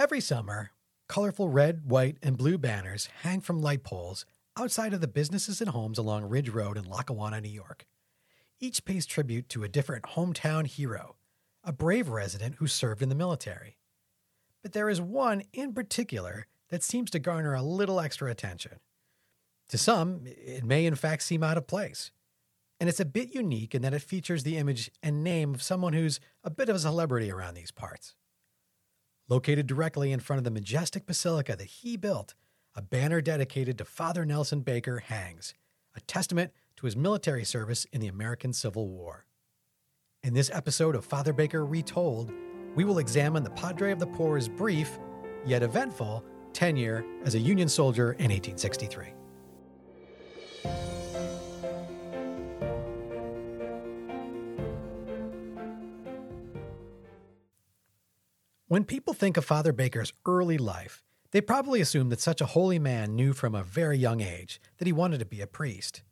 Every summer, colorful red, white, and blue banners hang from light poles outside of the businesses and homes along Ridge Road in Lackawanna, New York. Each pays tribute to a different hometown hero, a brave resident who served in the military. But there is one in particular that seems to garner a little extra attention. To some, it may in fact seem out of place. And it's a bit unique in that it features the image and name of someone who's a bit of a celebrity around these parts. Located directly in front of the majestic basilica that he built, a banner dedicated to Father Nelson Baker hangs, a testament to his military service in the American Civil War. In this episode of Father Baker Retold, we will examine the Padre of the Poor's brief, yet eventful, tenure as a Union soldier in 1863. When people think of Father Baker's early life, they probably assume that such a holy man knew from a very young age that he wanted to be a priest.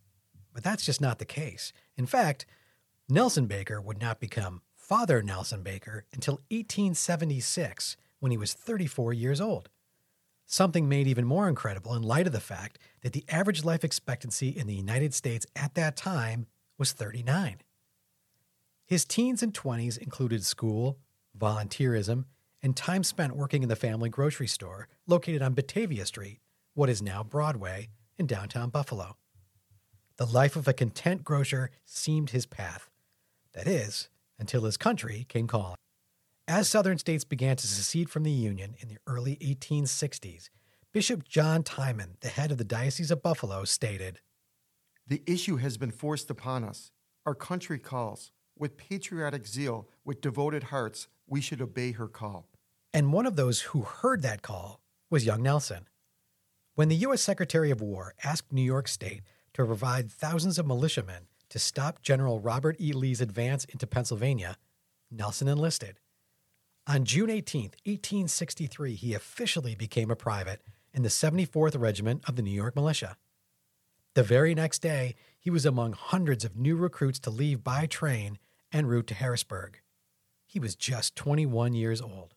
But that's just not the case. In fact, Nelson Baker would not become Father Nelson Baker until 1876 when he was 34 years old. Something made even more incredible in light of the fact that the average life expectancy in the United States at that time was 39. His teens and 20s included school, volunteerism, and time spent working in the family grocery store located on Batavia Street, what is now Broadway, in downtown Buffalo. The life of a content grocer seemed his path. That is, until his country came calling. As southern states began to secede from the Union in the early 1860s, Bishop John Timon, the head of the Diocese of Buffalo, stated The issue has been forced upon us. Our country calls. With patriotic zeal, with devoted hearts, we should obey her call. And one of those who heard that call was young Nelson. When the U.S. Secretary of War asked New York State to provide thousands of militiamen to stop General Robert E. Lee's advance into Pennsylvania, Nelson enlisted. On June 18, 1863, he officially became a private in the 74th Regiment of the New York Militia. The very next day, he was among hundreds of new recruits to leave by train en route to Harrisburg. He was just 21 years old.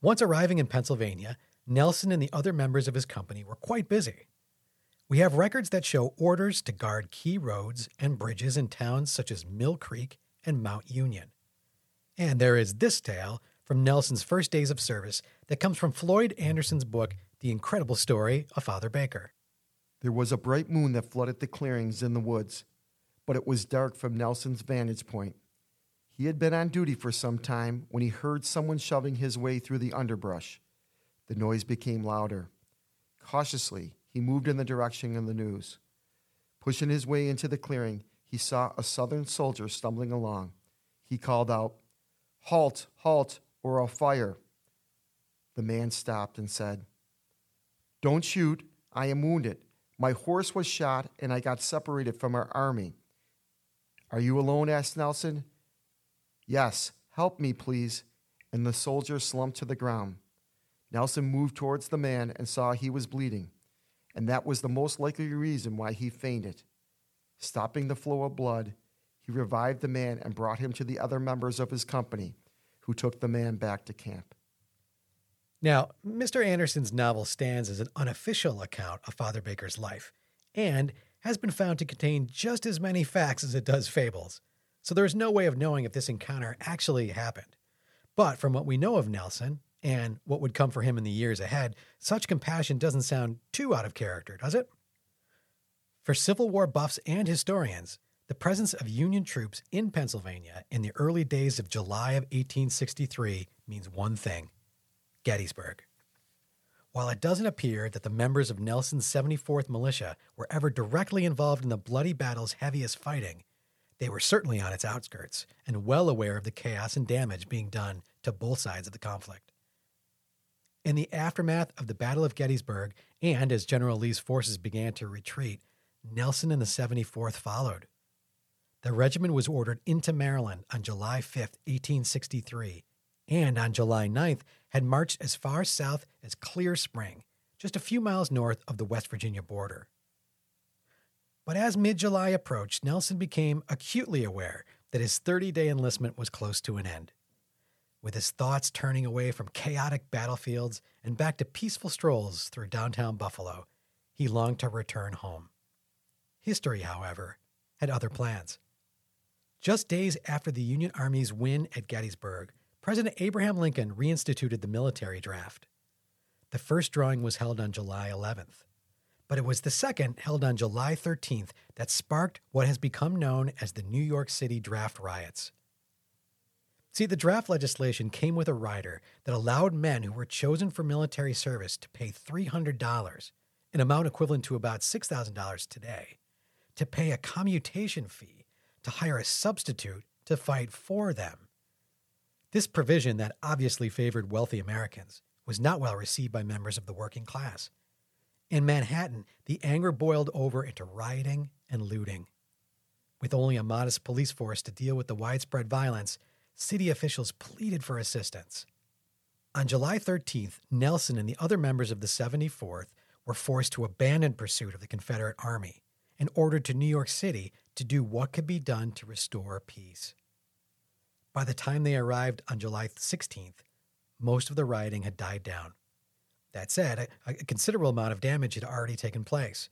Once arriving in Pennsylvania, Nelson and the other members of his company were quite busy. We have records that show orders to guard key roads and bridges in towns such as Mill Creek and Mount Union. And there is this tale from Nelson's first days of service that comes from Floyd Anderson's book, The Incredible Story of Father Baker. There was a bright moon that flooded the clearings in the woods, but it was dark from Nelson's vantage point. He had been on duty for some time when he heard someone shoving his way through the underbrush. The noise became louder. Cautiously, he moved in the direction of the news. Pushing his way into the clearing, he saw a Southern soldier stumbling along. He called out, Halt, halt, or I'll fire. The man stopped and said, Don't shoot. I am wounded. My horse was shot and I got separated from our army. Are you alone? asked Nelson. Yes, help me, please. And the soldier slumped to the ground. Nelson moved towards the man and saw he was bleeding, and that was the most likely reason why he fainted. Stopping the flow of blood, he revived the man and brought him to the other members of his company, who took the man back to camp. Now, Mr. Anderson's novel stands as an unofficial account of Father Baker's life and has been found to contain just as many facts as it does fables so there is no way of knowing if this encounter actually happened. But from what we know of Nelson and what would come for him in the years ahead, such compassion doesn't sound too out of character, does it? For Civil War buffs and historians, the presence of Union troops in Pennsylvania in the early days of July of 1863 means one thing Gettysburg. While it doesn't appear that the members of Nelson's 74th Militia were ever directly involved in the bloody battle's heaviest fighting, they were certainly on its outskirts and well aware of the chaos and damage being done to both sides of the conflict. In the aftermath of the Battle of Gettysburg, and as General Lee's forces began to retreat, Nelson and the 74th followed. The regiment was ordered into Maryland on July 5, 1863, and on July 9th had marched as far south as Clear Spring, just a few miles north of the West Virginia border. But as mid July approached, Nelson became acutely aware that his 30 day enlistment was close to an end. with his thoughts turning away from chaotic battlefields and back to peaceful strolls through downtown Buffalo, he longed to return home. History, however, had other plans. Just days after the Union Army's win at Gettysburg, President Abraham Lincoln reinstituted the military draft. The first drawing was held on July 11th, but it was the second, held on July 13th, that sparked what has become known as the New York City draft riots. See, the draft legislation came with a rider that allowed men who were chosen for military service to pay $300, an amount equivalent to about $6,000 today, to pay a commutation fee to hire a substitute to fight for them. This provision that obviously favored wealthy Americans was not well received by members of the working class. In Manhattan, the anger boiled over into rioting and looting. With only a modest police force to deal with the widespread violence, city officials pleaded for assistance. On July 13th, Nelson and the other members of the 74th were forced to abandon pursuit of the Confederate Army and ordered to New York City to do what could be done to restore peace. By the time they arrived on July 16th, most of the rioting had died down. That said, a, considerable amount of damage had already taken place.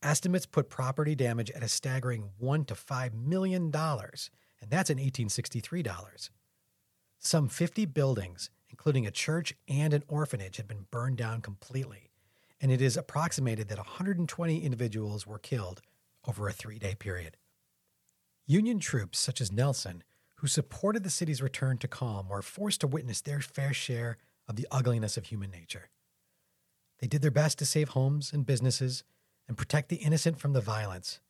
Estimates put property damage at a staggering one to five million dollars, and that's in 1863 dollars. Some 50 buildings, including a church and an orphanage, had been burned down completely, and it is approximated that 120 individuals were killed over a three day period. Union troops such as Nelson, who supported the city's return to calm, were forced to witness their fair share of the ugliness of human nature. They did their best to save homes and businesses and protect the innocent from the violence.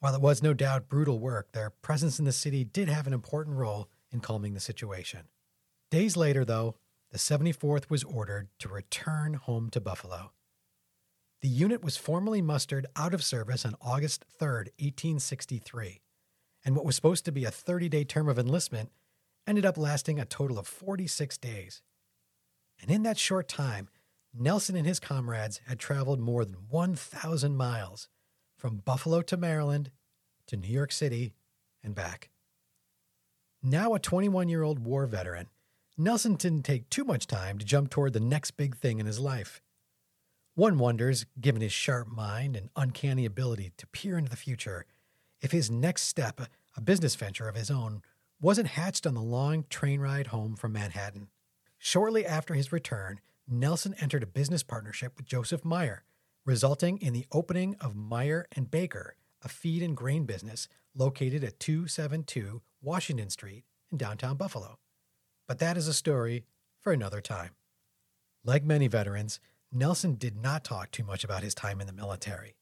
While it was no doubt brutal work, their presence in the city did have an important role in calming the situation. Days later, though, the 74th was ordered to return home to Buffalo. The unit was formally mustered out of service on August 3, 1863, and what was supposed to be a 30 day term of enlistment ended up lasting a total of 46 days. And in that short time, Nelson and his comrades had traveled more than 1,000 miles from Buffalo to Maryland to New York City and back. Now a 21 year old war veteran, Nelson didn't take too much time to jump toward the next big thing in his life. One wonders, given his sharp mind and uncanny ability to peer into the future, if his next step, a business venture of his own, wasn't hatched on the long train ride home from Manhattan. Shortly after his return, Nelson entered a business partnership with Joseph Meyer, resulting in the opening of Meyer and Baker, a feed and grain business located at 272 Washington Street in downtown Buffalo. But that is a story for another time. Like many veterans, Nelson did not talk too much about his time in the military.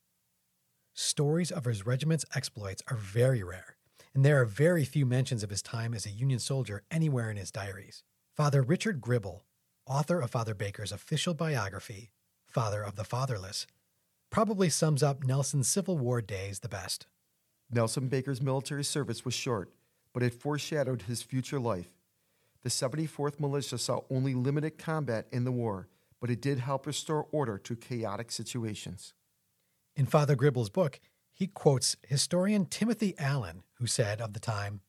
Stories of his regiment's exploits are very rare, and there are very few mentions of his time as a Union soldier anywhere in his diaries. Father Richard Gribble, author of Father Baker's official biography, Father of the Fatherless, probably sums up Nelson's Civil War days the best. Nelson Baker's military service was short, but it foreshadowed his future life. The 74th Militia saw only limited combat in the war, but it did help restore order to chaotic situations. In Father Gribble's book, he quotes historian Timothy Allen, who said of the time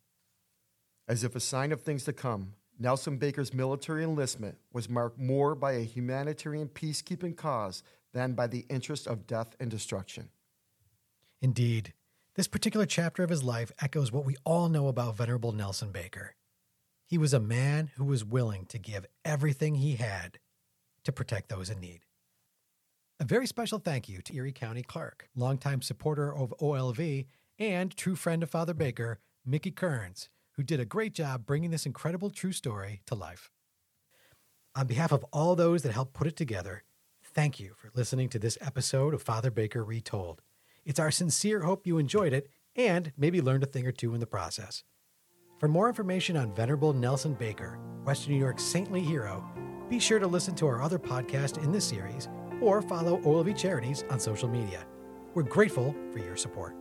As if a sign of things to come, Nelson Baker's military enlistment was marked more by a humanitarian peacekeeping cause than by the interest of death and destruction. Indeed, this particular chapter of his life echoes what we all know about Venerable Nelson Baker. He was a man who was willing to give everything he had to protect those in need. A very special thank you to Erie County Clerk, longtime supporter of OLV, and true friend of Father Baker, Mickey Kearns, who did a great job bringing this incredible true story to life. On behalf of all those that helped put it together, thank you for listening to this episode of Father Baker Retold. It's our sincere hope you enjoyed it and maybe learned a thing or two in the process. For more information on Venerable Nelson Baker, Western New York's saintly hero, be sure to listen to our other podcast in this series or follow OLV Charities on social media. We're grateful for your support.